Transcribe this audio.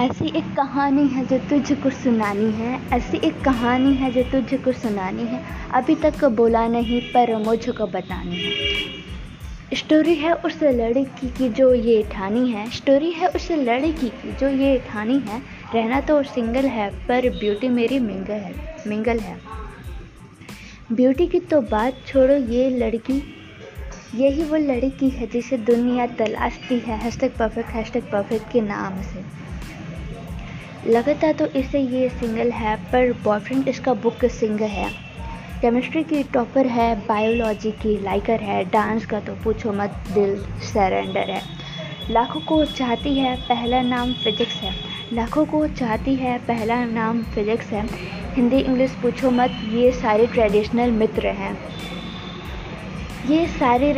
ऐसी एक कहानी है जो तुझको सुनानी है, ऐसी एक कहानी है जो तुझको सुनानी है। अभी तक बोला नहीं, पर मुझको बतानी है। स्टोरी है उस लड़की की जो ये ठानी है। स्टोरी है उस लड़की की जो ये ठानी है। रहना तो सिंगल है, पर ब्यूटी मेरी मिंगल है मिंगल है। ब्यूटी की तो बात छोड़ो, ये लड़की, यही वो लड़की है जिसे दुनिया तलाशती है। हैशटैग परफेक्ट हैशटैग परफेक्ट के नाम से। लगता तो इसे ये सिंगल है, पर बॉयफ्रेंड इसका बुक सिंग है। केमिस्ट्री की टॉपर है बायोलॉजी की लाइकर है डांस का तो पूछो मत, दिल सरेंडर है। लाखों को चाहती है, पहला नाम फिजिक्स है। लाखों को चाहती है, पहला नाम फिजिक्स है। हिंदी, इंग्लिश पूछो मत, ये सारे ट्रेडिशनल मित्र हैं। ये सारे